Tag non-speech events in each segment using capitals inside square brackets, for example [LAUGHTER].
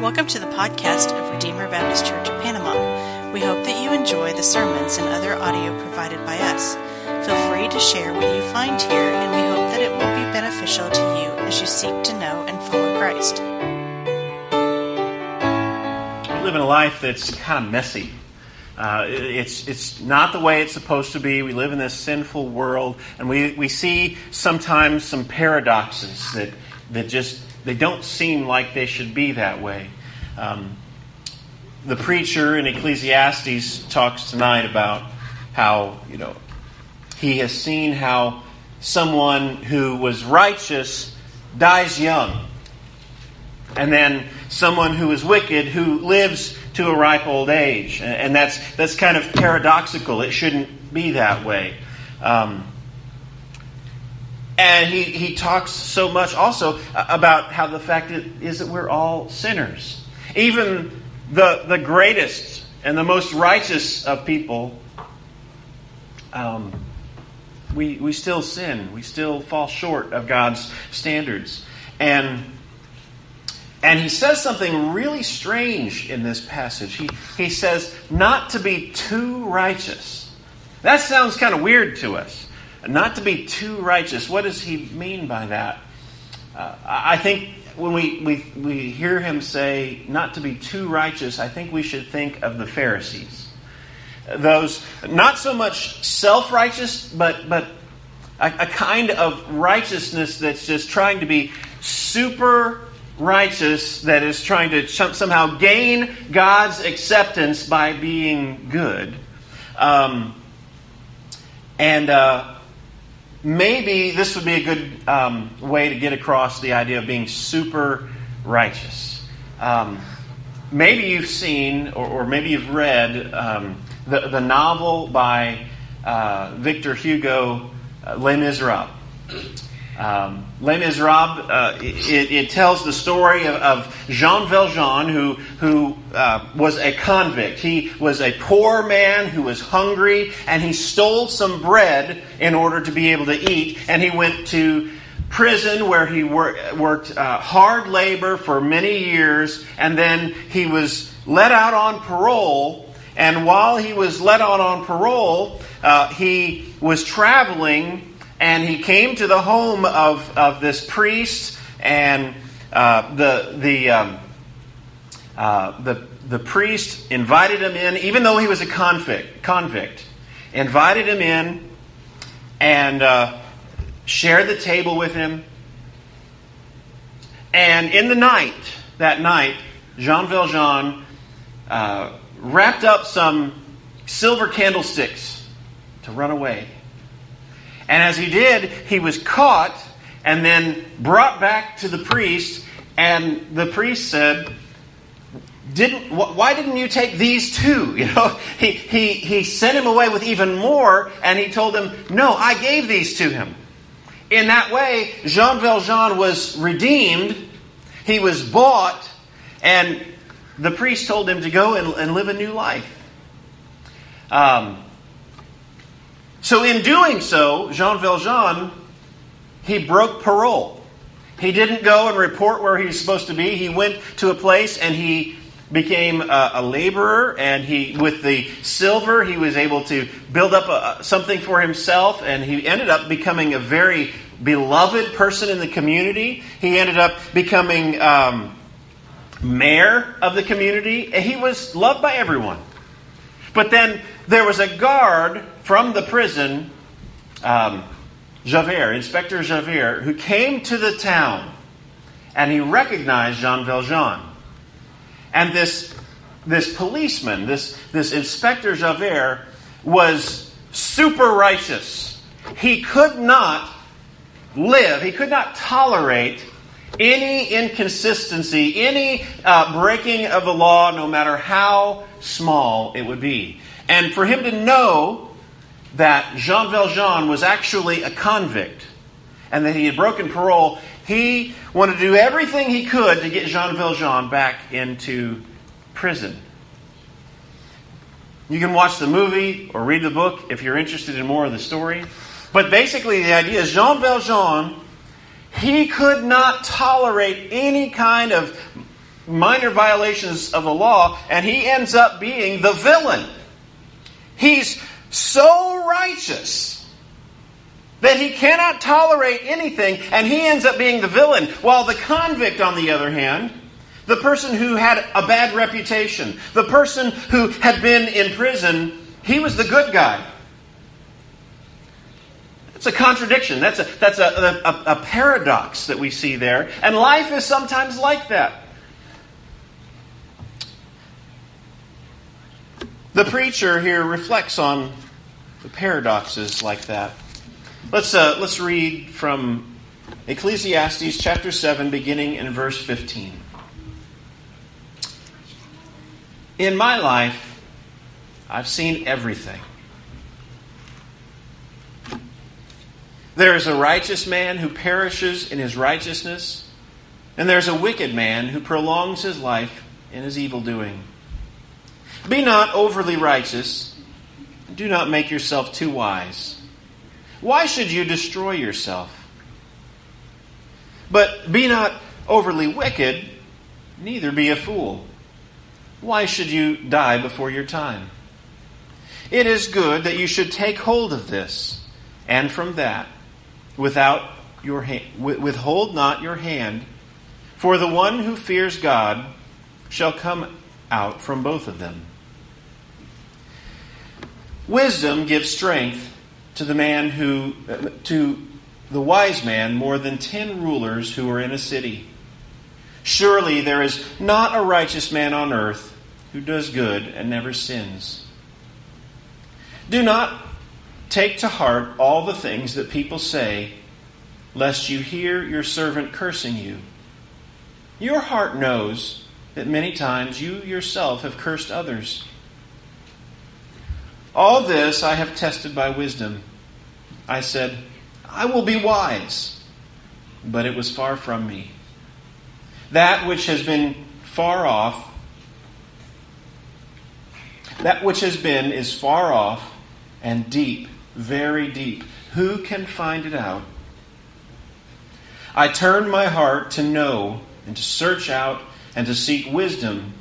Welcome to the podcast of Redeemer Baptist Church of Panama. We hope that you enjoy the sermons and other audio provided by us. Feel free to share what you find here, and we hope that it will be beneficial to you as you seek to know and follow Christ. We live in a life that's kind of messy. Uh, it's, it's not the way it's supposed to be. We live in this sinful world, and we, we see sometimes some paradoxes that, that just they don't seem like they should be that way. Um, the preacher in Ecclesiastes talks tonight about how, you know, he has seen how someone who was righteous dies young. And then someone who is wicked who lives to a ripe old age. And that's, that's kind of paradoxical. It shouldn't be that way. Um, and he, he talks so much also about how the fact is that we're all sinners. Even the, the greatest and the most righteous of people, um, we, we still sin. We still fall short of God's standards. And, and he says something really strange in this passage. He, he says, not to be too righteous. That sounds kind of weird to us. Not to be too righteous. What does he mean by that? Uh, I think when we, we, we hear him say not to be too righteous, I think we should think of the Pharisees. Those, not so much self righteous, but, but a, a kind of righteousness that's just trying to be super righteous, that is trying to somehow gain God's acceptance by being good. Um, and uh, maybe this would be a good um, way to get across the idea of being super righteous. Um, maybe you've seen, or, or maybe you've read, um, the, the novel by uh, Victor Hugo, uh, Les Miserables. Um, Les Miserables, uh, it, it, tells the story of, of Jean Valjean, who, who uh, was a convict. He was a poor man who was hungry, and he stole some bread in order to be able to eat, and he went to prison where he wor- worked uh, hard labor for many years, and then he was let out on parole. And while he was let out on parole, uh, he was traveling and he came to the home of, of this priest, and uh, the, the, um, uh, the, the priest invited him in, even though he was a convict, convict invited him in and uh, shared the table with him. And in the night, that night, Jean Valjean uh, wrapped up some silver candlesticks to run away. And as he did, he was caught and then brought back to the priest. And the priest said, didn't, why didn't you take these two? [LAUGHS] You know, he, he, he sent him away with even more, and he told him, No, I gave these to him. In that way, Jean Valjean was redeemed, he was bought, and the priest told him to go and, and live a new life. Um, so, in doing so, Jean Valjean, he broke parole. He didn't go and report where he was supposed to be. He went to a place and he became a, a laborer. And he, with the silver, he was able to build up a, something for himself. And he ended up becoming a very beloved person in the community. He ended up becoming um, mayor of the community. He was loved by everyone. But then there was a guard from the prison, um, Javert, Inspector Javert, who came to the town and he recognized Jean Valjean. And this, this policeman, this, this Inspector Javert, was super righteous. He could not live, he could not tolerate any inconsistency, any uh, breaking of the law, no matter how small it would be. And for him to know that Jean Valjean was actually a convict and that he had broken parole, he wanted to do everything he could to get Jean Valjean back into prison. You can watch the movie or read the book if you're interested in more of the story. But basically, the idea is Jean Valjean, he could not tolerate any kind of minor violations of the law, and he ends up being the villain. He's so righteous that he cannot tolerate anything, and he ends up being the villain. While the convict, on the other hand, the person who had a bad reputation, the person who had been in prison, he was the good guy. It's a contradiction. That's a, that's a, a, a, paradox that we see there. And life is sometimes like that. The preacher here reflects on the paradoxes like that. Let's, uh, let's read from Ecclesiastes chapter 7, beginning in verse 15. In my life, I've seen everything. There is a righteous man who perishes in his righteousness, and there's a wicked man who prolongs his life in his evil doing. Be not overly righteous, do not make yourself too wise. Why should you destroy yourself? But be not overly wicked, neither be a fool. Why should you die before your time? It is good that you should take hold of this, and from that, without your hand, withhold not your hand, for the one who fears God shall come out from both of them. Wisdom gives strength to the man who to the wise man more than ten rulers who are in a city. Surely there is not a righteous man on earth who does good and never sins. Do not take to heart all the things that people say, lest you hear your servant cursing you. Your heart knows that many times you yourself have cursed others. All this I have tested by wisdom. I said, I will be wise. But it was far from me. That which has been far off, that which has been is far off and deep, very deep. Who can find it out? I turned my heart to know and to search out and to seek wisdom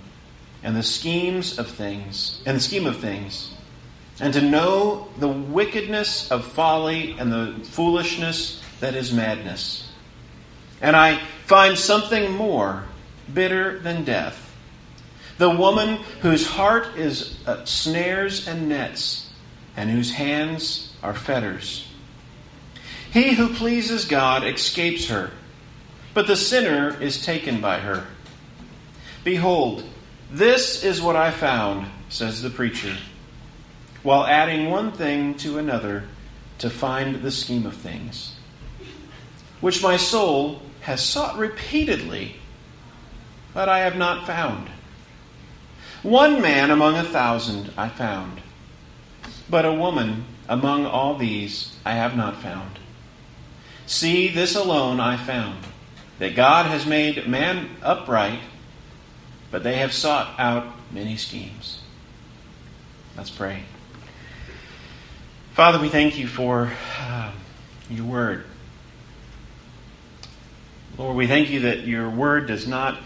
and the schemes of things and the scheme of things and to know the wickedness of folly and the foolishness that is madness. And I find something more bitter than death the woman whose heart is uh, snares and nets, and whose hands are fetters. He who pleases God escapes her, but the sinner is taken by her. Behold, this is what I found, says the preacher while adding one thing to another to find the scheme of things, which my soul has sought repeatedly, but I have not found. One man among a thousand I found, but a woman among all these I have not found. See, this alone I found, that God has made man upright, but they have sought out many schemes. Let's pray. Father, we thank you for uh, your word. Lord, we thank you that your word does not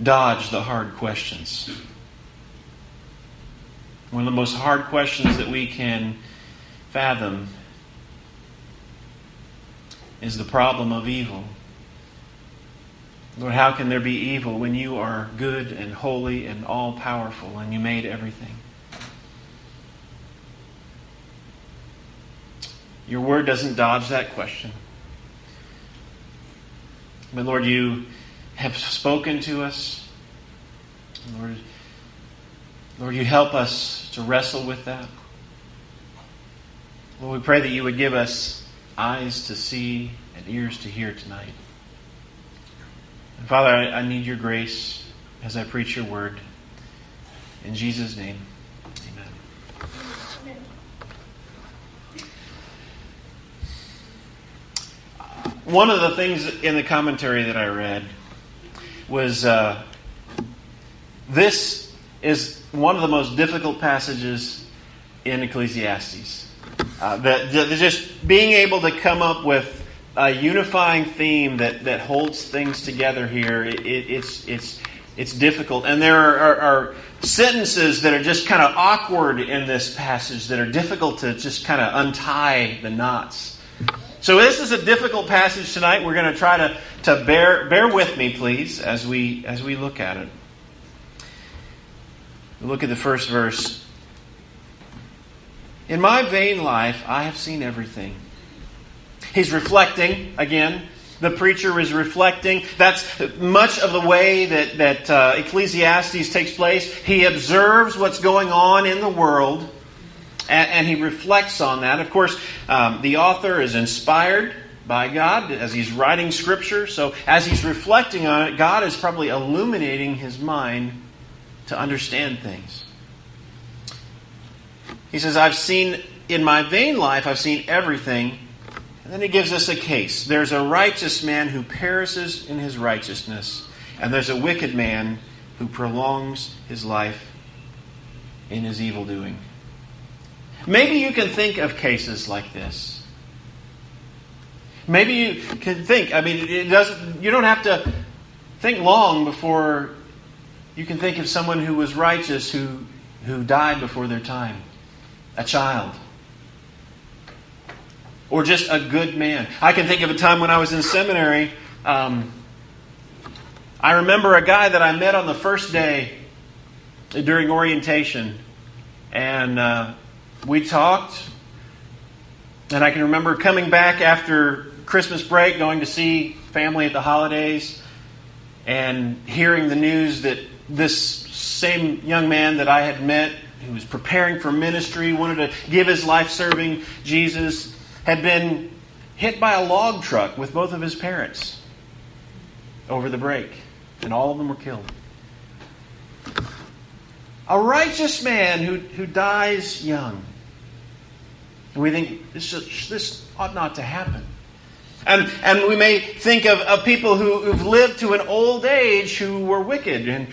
dodge the hard questions. One of the most hard questions that we can fathom is the problem of evil. Lord, how can there be evil when you are good and holy and all powerful and you made everything? Your word doesn't dodge that question. But Lord, you have spoken to us. Lord, Lord, you help us to wrestle with that. Lord, we pray that you would give us eyes to see and ears to hear tonight. And Father, I, I need your grace as I preach your word. In Jesus' name. One of the things in the commentary that I read was uh, this is one of the most difficult passages in Ecclesiastes. Uh, the, just being able to come up with a unifying theme that, that holds things together here. It, it, it's, it's, it's difficult. And there are, are, are sentences that are just kind of awkward in this passage that are difficult to just kind of untie the knots. So this is a difficult passage tonight. We're going to try to, to bear, bear with me, please, as we, as we look at it. Look at the first verse. In my vain life, I have seen everything. He's reflecting again. The preacher is reflecting. That's much of the way that, that uh, Ecclesiastes takes place. He observes what's going on in the world and, and he reflects on that. Of course, um, the author is inspired by God as he's writing Scripture. So as he's reflecting on it, God is probably illuminating his mind to understand things. He says, I've seen in my vain life, I've seen everything. And then he gives us a case. There's a righteous man who perishes in his righteousness, and there's a wicked man who prolongs his life in his evil doing. Maybe you can think of cases like this. Maybe you can think. I mean, it doesn't. You don't have to think long before you can think of someone who was righteous who who died before their time a child, or just a good man. I can think of a time when I was in seminary. Um, I remember a guy that I met on the first day during orientation, and uh, we talked. And I can remember coming back after Christmas break, going to see family at the holidays, and hearing the news that this same young man that I had met who was preparing for ministry, wanted to give his life serving Jesus, had been hit by a log truck with both of his parents over the break, and all of them were killed. A righteous man who, who dies young. And we think this, this ought not to happen. And, and we may think of, of people who, who've lived to an old age who were wicked and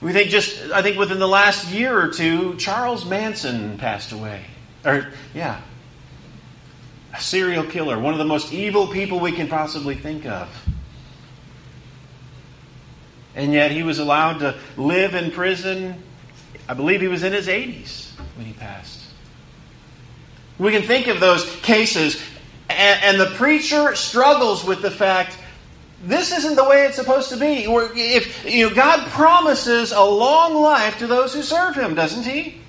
we think just, I think within the last year or two, Charles Manson passed away. Or, yeah. A serial killer, one of the most evil people we can possibly think of. And yet he was allowed to live in prison. I believe he was in his 80s when he passed. We can think of those cases, and, and the preacher struggles with the fact this isn't the way it's supposed to be. If you know, God promises a long life to those who serve Him, doesn't He?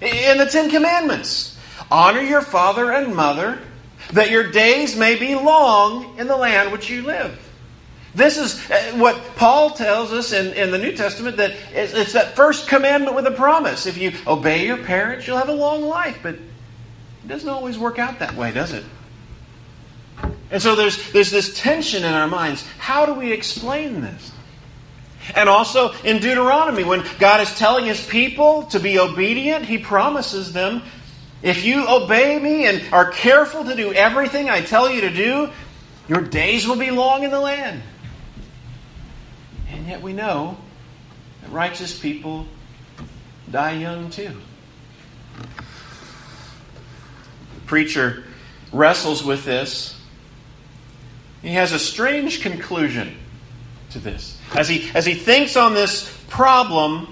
In the Ten Commandments, honor your father and mother, that your days may be long in the land which you live. This is uh, what Paul tells us in, in the New Testament that it's, it's that first commandment with a promise. If you obey your parents, you'll have a long life. But it doesn't always work out that way, does it? And so there's, there's this tension in our minds. How do we explain this? And also in Deuteronomy, when God is telling his people to be obedient, he promises them if you obey me and are careful to do everything I tell you to do, your days will be long in the land. And yet we know that righteous people die young too. Preacher wrestles with this he has a strange conclusion to this. As he, as he thinks on this problem,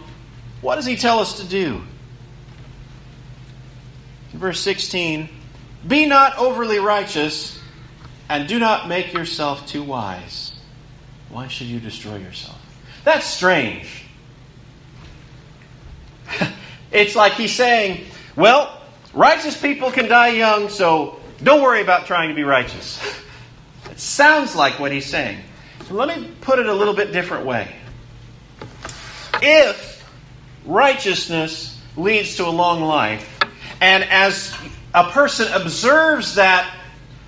what does he tell us to do? Verse 16 Be not overly righteous, and do not make yourself too wise. Why should you destroy yourself? That's strange. [LAUGHS] it's like he's saying, Well, righteous people can die young, so don't worry about trying to be righteous. It sounds like what he's saying. So let me put it a little bit different way. If righteousness leads to a long life, and as a person observes that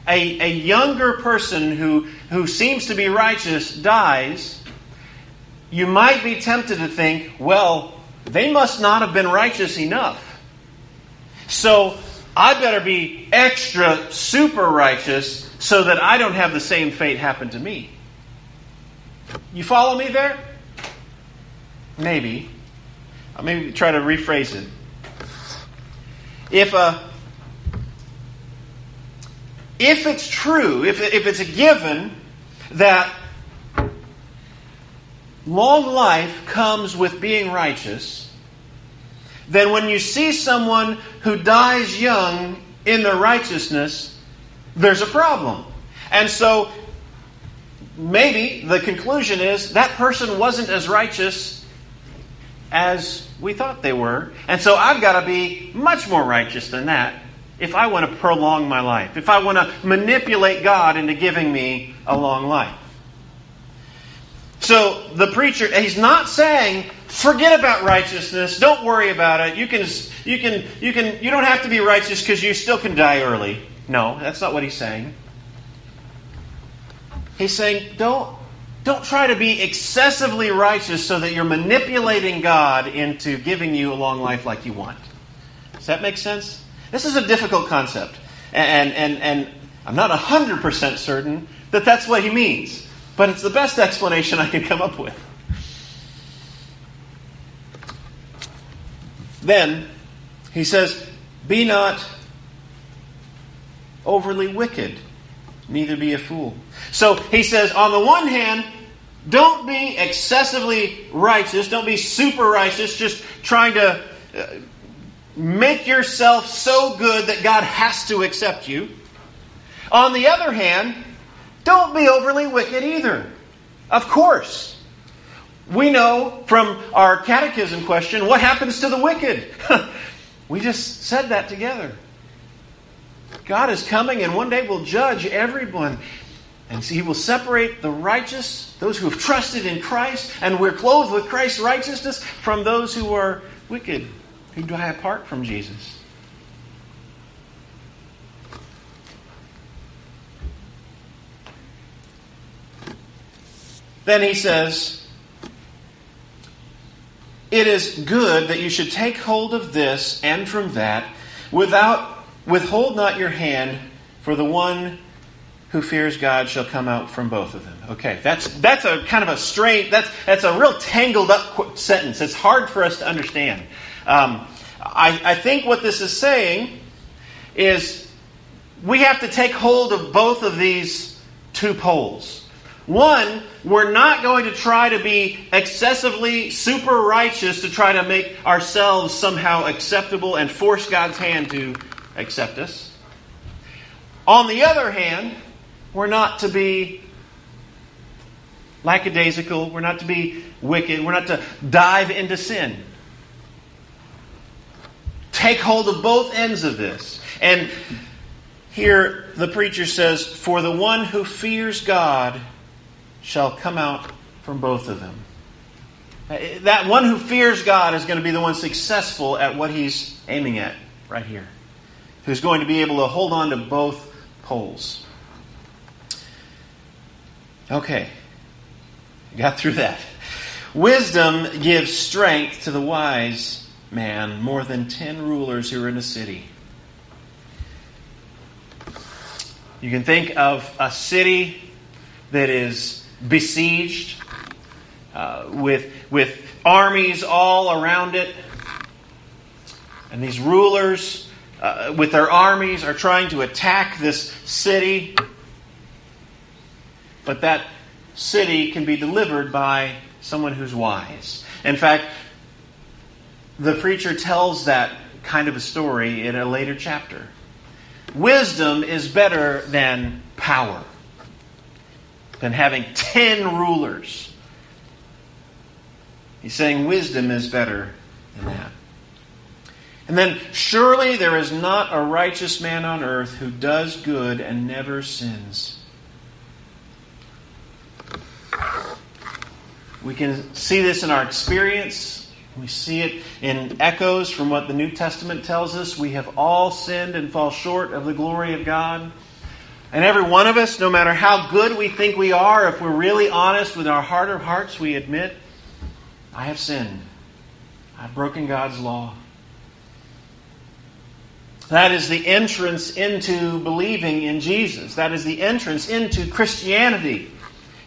a, a younger person who, who seems to be righteous dies, you might be tempted to think, well, they must not have been righteous enough. So I better be extra super righteous so that I don't have the same fate happen to me. You follow me there? Maybe. I'll maybe try to rephrase it. If a if it's true, if, if it's a given that long life comes with being righteous, then when you see someone who dies young in their righteousness, there's a problem. And so maybe the conclusion is that person wasn't as righteous as we thought they were. And so I've got to be much more righteous than that if I want to prolong my life, if I want to manipulate God into giving me a long life. So the preacher, he's not saying, forget about righteousness, don't worry about it. You can, you can, you can, you don't have to be righteous because you still can die early. No, that's not what he's saying. He's saying, don't, don't try to be excessively righteous so that you're manipulating God into giving you a long life like you want. Does that make sense? This is a difficult concept. And, and, and I'm not 100% certain that that's what he means. But it's the best explanation I can come up with. Then he says, Be not overly wicked, neither be a fool. So he says, on the one hand, don't be excessively righteous, don't be super righteous, just trying to uh, make yourself so good that God has to accept you. On the other hand, don't be overly wicked either. Of course. We know from our catechism question what happens to the wicked. [LAUGHS] we just said that together. God is coming and one day will judge everyone. And he will separate the righteous, those who have trusted in Christ, and we're clothed with Christ's righteousness, from those who are wicked, who die apart from Jesus. Then he says, It is good that you should take hold of this and from that, without withhold not your hand, for the one who fears God shall come out from both of them. Okay, that's that's a kind of a strange that's that's a real tangled up sentence. It's hard for us to understand. Um, I, I think what this is saying is we have to take hold of both of these two poles. One, we're not going to try to be excessively super righteous to try to make ourselves somehow acceptable and force God's hand to accept us. On the other hand, we're not to be lackadaisical. We're not to be wicked. We're not to dive into sin. Take hold of both ends of this. And here the preacher says, For the one who fears God shall come out from both of them. That one who fears God is going to be the one successful at what he's aiming at right here, who's going to be able to hold on to both poles. Okay, got through that. Wisdom gives strength to the wise man more than ten rulers who are in a city. You can think of a city that is besieged uh, with, with armies all around it. And these rulers, uh, with their armies, are trying to attack this city. But that city can be delivered by someone who's wise. In fact, the preacher tells that kind of a story in a later chapter. Wisdom is better than power than having 10 rulers. He's saying wisdom is better than that. And then, surely there is not a righteous man on earth who does good and never sins. We can see this in our experience. We see it in echoes from what the New Testament tells us. We have all sinned and fall short of the glory of God. And every one of us, no matter how good we think we are, if we're really honest with our heart of hearts, we admit, I have sinned. I've broken God's law. That is the entrance into believing in Jesus. That is the entrance into Christianity,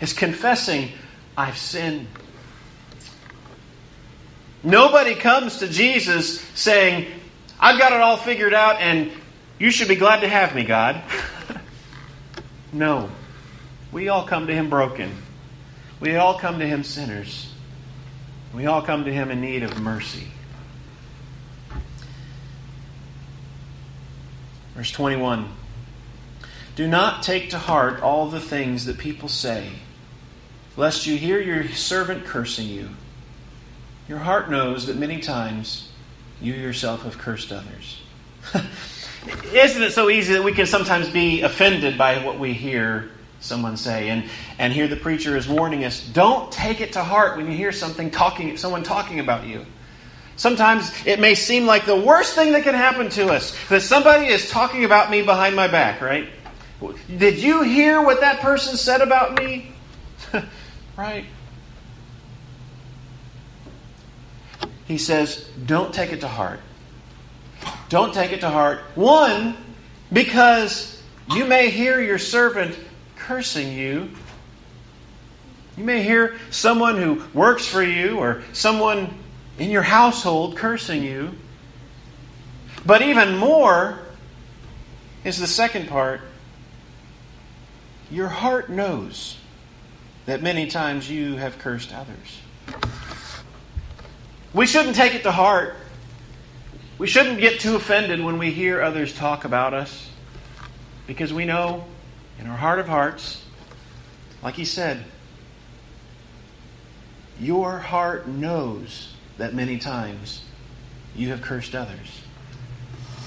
is confessing, I've sinned. Nobody comes to Jesus saying, I've got it all figured out and you should be glad to have me, God. [LAUGHS] No. We all come to Him broken. We all come to Him sinners. We all come to Him in need of mercy. Verse 21 Do not take to heart all the things that people say, lest you hear your servant cursing you. Your heart knows that many times you yourself have cursed others. [LAUGHS] Isn't it so easy that we can sometimes be offended by what we hear someone say? And, and here the preacher is warning us don't take it to heart when you hear something talking, someone talking about you. Sometimes it may seem like the worst thing that can happen to us that somebody is talking about me behind my back, right? Did you hear what that person said about me? [LAUGHS] right? He says, don't take it to heart. Don't take it to heart. One, because you may hear your servant cursing you. You may hear someone who works for you or someone in your household cursing you. But even more is the second part. Your heart knows that many times you have cursed others. We shouldn't take it to heart. We shouldn't get too offended when we hear others talk about us because we know in our heart of hearts, like he said, your heart knows that many times you have cursed others.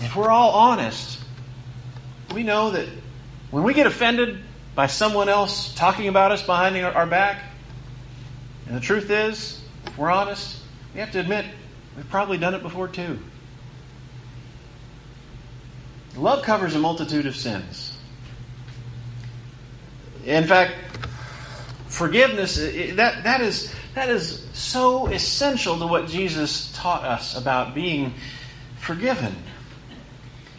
If we're all honest, we know that when we get offended by someone else talking about us behind our back, and the truth is, if we're honest, we have to admit we've probably done it before too. Love covers a multitude of sins. In fact, forgiveness that, that is that is so essential to what Jesus taught us about being forgiven.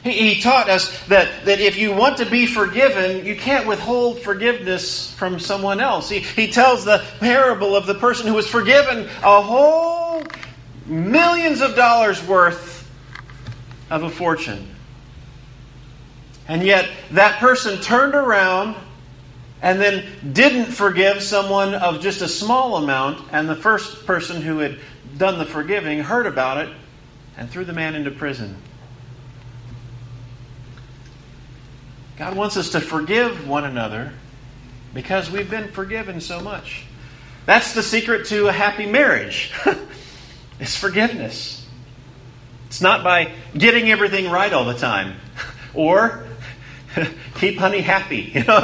He, he taught us that, that if you want to be forgiven, you can't withhold forgiveness from someone else. He, he tells the parable of the person who was forgiven a whole millions of dollars worth of a fortune. And yet, that person turned around and then didn't forgive someone of just a small amount, and the first person who had done the forgiving heard about it and threw the man into prison. God wants us to forgive one another because we've been forgiven so much. That's the secret to a happy marriage. [LAUGHS] it's forgiveness. It's not by getting everything right all the time [LAUGHS] or [LAUGHS] keep honey happy. [LAUGHS] You know,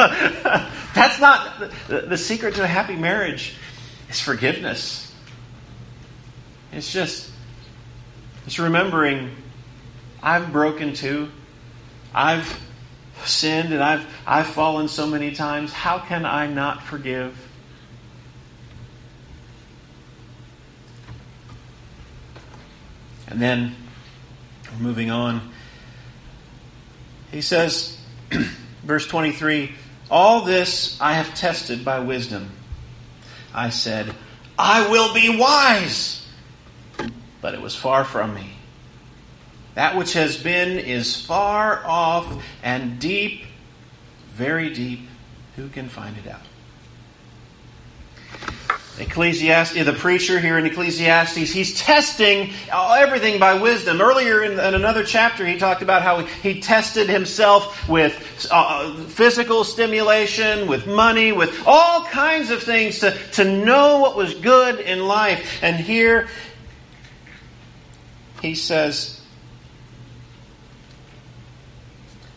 that's not the, the secret to a happy marriage. Is forgiveness. It's just it's remembering I've broken too. I've sinned and I've I've fallen so many times. How can I not forgive? And then moving on. He says [CLEARS THROAT] Verse 23 All this I have tested by wisdom. I said, I will be wise. But it was far from me. That which has been is far off and deep, very deep. Who can find it out? Ecclesiastes, the preacher here in Ecclesiastes, he's testing everything by wisdom. Earlier in, in another chapter, he talked about how he tested himself with uh, physical stimulation, with money, with all kinds of things to, to know what was good in life. And here he says,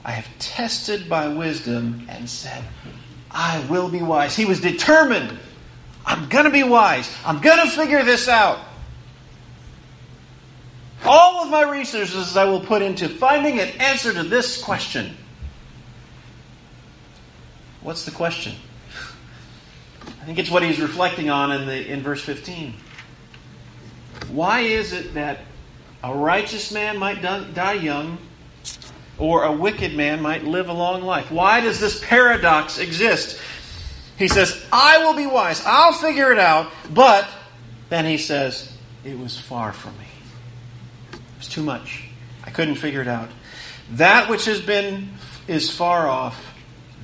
I have tested by wisdom and said, I will be wise. He was determined I'm going to be wise. I'm going to figure this out. All of my resources I will put into finding an answer to this question. What's the question? I think it's what he's reflecting on in, the, in verse 15. Why is it that a righteous man might die young or a wicked man might live a long life? Why does this paradox exist? He says, I will be wise. I'll figure it out. But then he says, it was far from me. It was too much. I couldn't figure it out. That which has been is far off,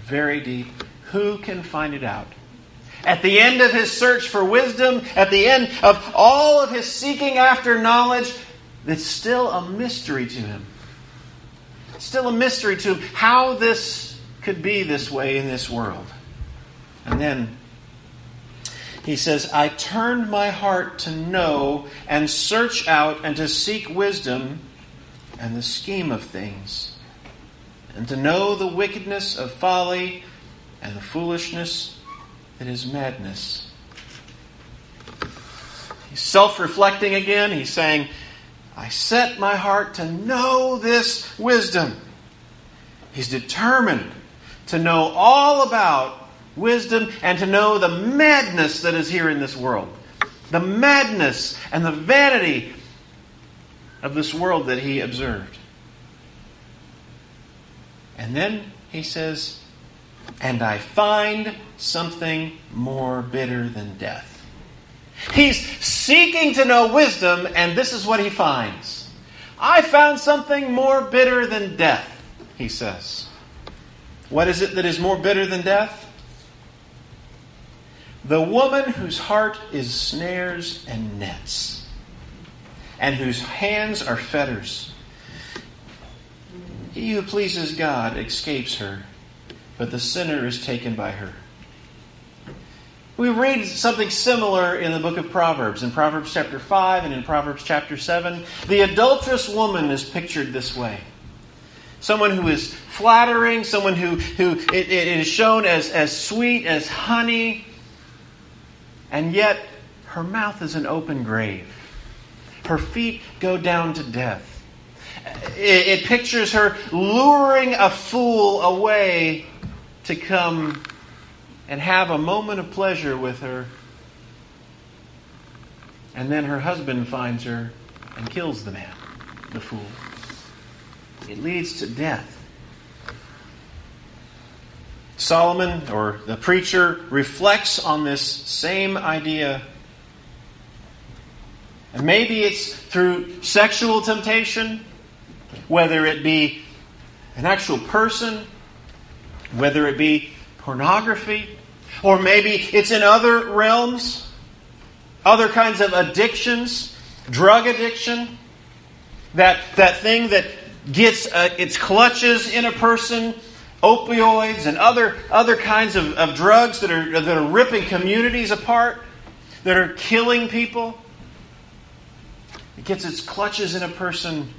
very deep. Who can find it out? At the end of his search for wisdom, at the end of all of his seeking after knowledge, it's still a mystery to him. It's still a mystery to him how this could be this way in this world. And then he says, I turned my heart to know and search out and to seek wisdom and the scheme of things, and to know the wickedness of folly and the foolishness that is madness. He's self reflecting again. He's saying, I set my heart to know this wisdom. He's determined to know all about wisdom and to know the madness that is here in this world. The madness and the vanity of this world that he observed. And then he says, And I find something more bitter than death. He's seeking to know wisdom, and this is what he finds. I found something more bitter than death, he says. What is it that is more bitter than death? The woman whose heart is snares and nets, and whose hands are fetters. He who pleases God escapes her, but the sinner is taken by her. We read something similar in the book of Proverbs, in Proverbs chapter 5 and in Proverbs chapter 7. The adulterous woman is pictured this way someone who is flattering, someone who, who it, it is shown as, as sweet as honey, and yet her mouth is an open grave. Her feet go down to death. It, it pictures her luring a fool away to come and have a moment of pleasure with her. And then her husband finds her and kills the man, the fool. It leads to death. Solomon, or the preacher, reflects on this same idea. And maybe it's through sexual temptation, whether it be an actual person, whether it be pornography, or maybe it's in other realms, other kinds of addictions, drug addiction, that, that thing that gets uh, its clutches in a person, opioids and other, other kinds of, of drugs that are, that are ripping communities apart, that are killing people. It gets its clutches in a person.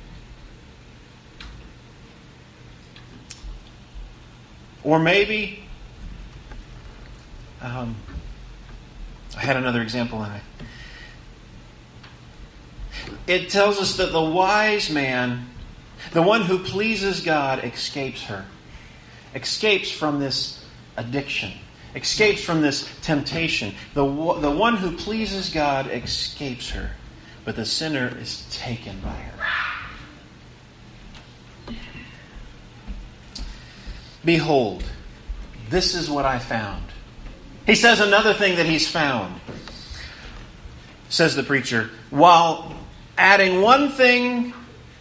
Or maybe um, I had another example in it. It tells us that the wise man, the one who pleases God, escapes her, escapes from this addiction, escapes from this temptation. The, the one who pleases God escapes her, but the sinner is taken by her. Behold, this is what I found. He says another thing that he's found. Says the preacher, while adding one thing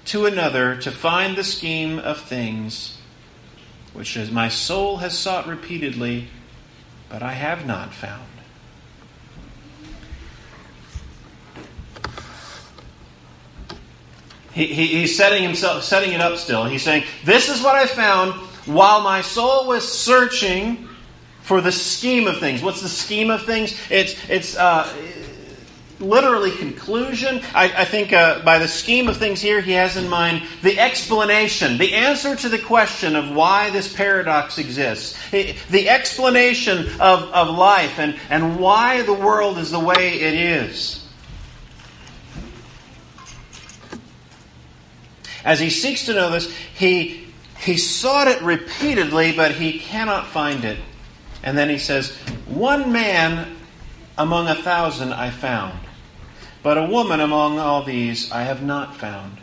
to another to find the scheme of things, which is my soul has sought repeatedly, but I have not found. He, he, he's setting himself, setting it up still. He's saying, "This is what I found while my soul was searching for the scheme of things. What's the scheme of things? It's it's uh, literally conclusion. I, I think uh, by the scheme of things here, he has in mind the explanation, the answer to the question of why this paradox exists, the explanation of, of life and, and why the world is the way it is. As he seeks to know this, he, he sought it repeatedly, but he cannot find it. And then he says, One man among a thousand I found, but a woman among all these I have not found.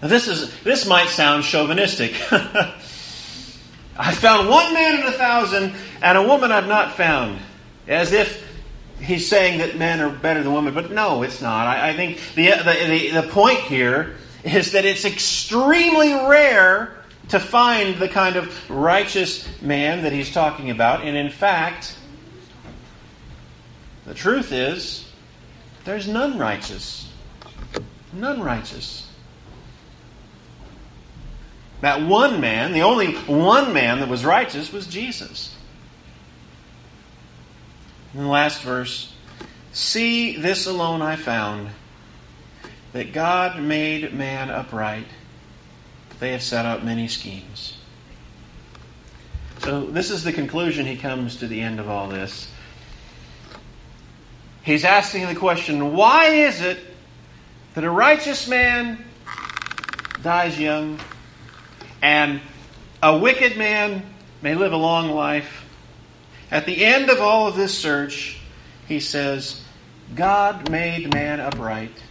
Now this is this might sound chauvinistic. [LAUGHS] I found one man in a thousand, and a woman I've not found. As if he's saying that men are better than women, but no, it's not. I, I think the, the, the, the point here is that it's extremely rare to find the kind of righteous man that he's talking about. And in fact, the truth is, there's none righteous. None righteous. That one man, the only one man that was righteous, was Jesus. In the last verse, see this alone I found, that God made man upright. They have set up many schemes. So, this is the conclusion he comes to the end of all this. He's asking the question why is it that a righteous man dies young and a wicked man may live a long life? At the end of all of this search, he says, God made man upright,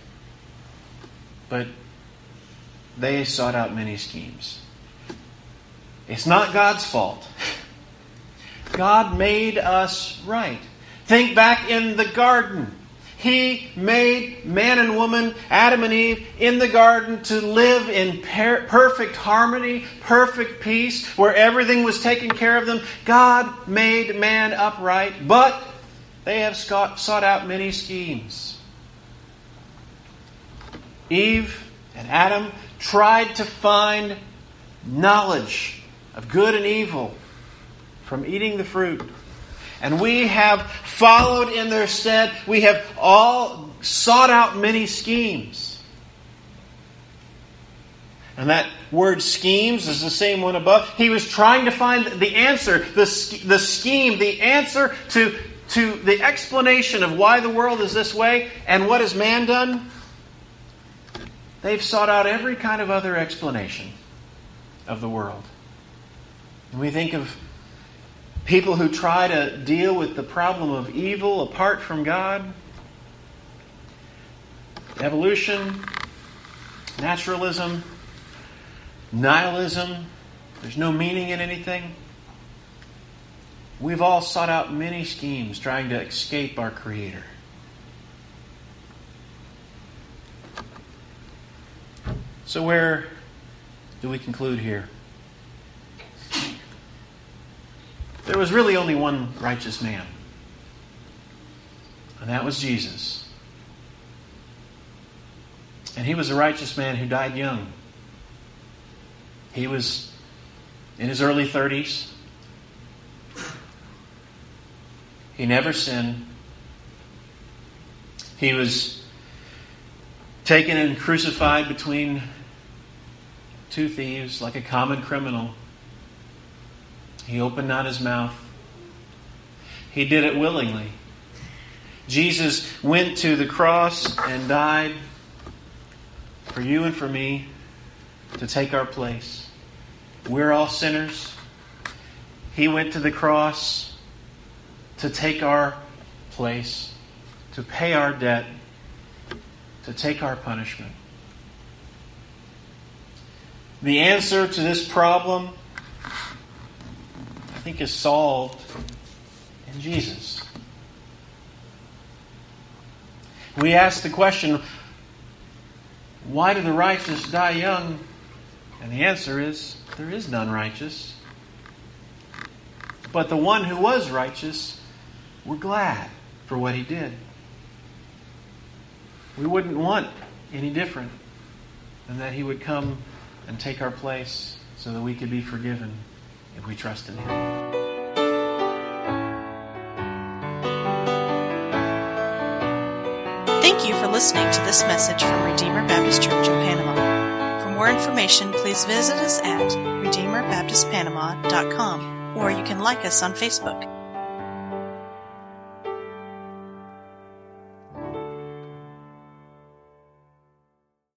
but they sought out many schemes. It's not God's fault. [LAUGHS] God made us right. Think back in the garden. He made man and woman, Adam and Eve, in the garden to live in per- perfect harmony, perfect peace, where everything was taken care of them. God made man upright, but they have sought out many schemes. Eve and Adam tried to find knowledge of good and evil from eating the fruit. And we have followed in their stead. We have all sought out many schemes. And that word schemes is the same one above. He was trying to find the answer, the, the scheme, the answer to, to the explanation of why the world is this way. And what has man done? They've sought out every kind of other explanation of the world. And we think of people who try to deal with the problem of evil apart from God, evolution, naturalism, nihilism, there's no meaning in anything. We've all sought out many schemes trying to escape our Creator. So, where do we conclude here? There was really only one righteous man, and that was Jesus. And he was a righteous man who died young. He was in his early 30s. He never sinned. He was taken and crucified between two thieves like a common criminal. He opened not his mouth. He did it willingly. Jesus went to the cross and died for you and for me to take our place. We're all sinners. He went to the cross to take our place, to pay our debt, to take our punishment. The answer to this problem, think, is solved in Jesus. We ask the question why do the righteous die young? And the answer is there is none righteous. But the one who was righteous, we're glad for what he did. We wouldn't want any different than that he would come and take our place so that we could be forgiven if we trust in Him. Thank you for listening to this message from Redeemer Baptist Church of Panama. For more information, please visit us at RedeemerBaptistPanama.com or you can like us on Facebook.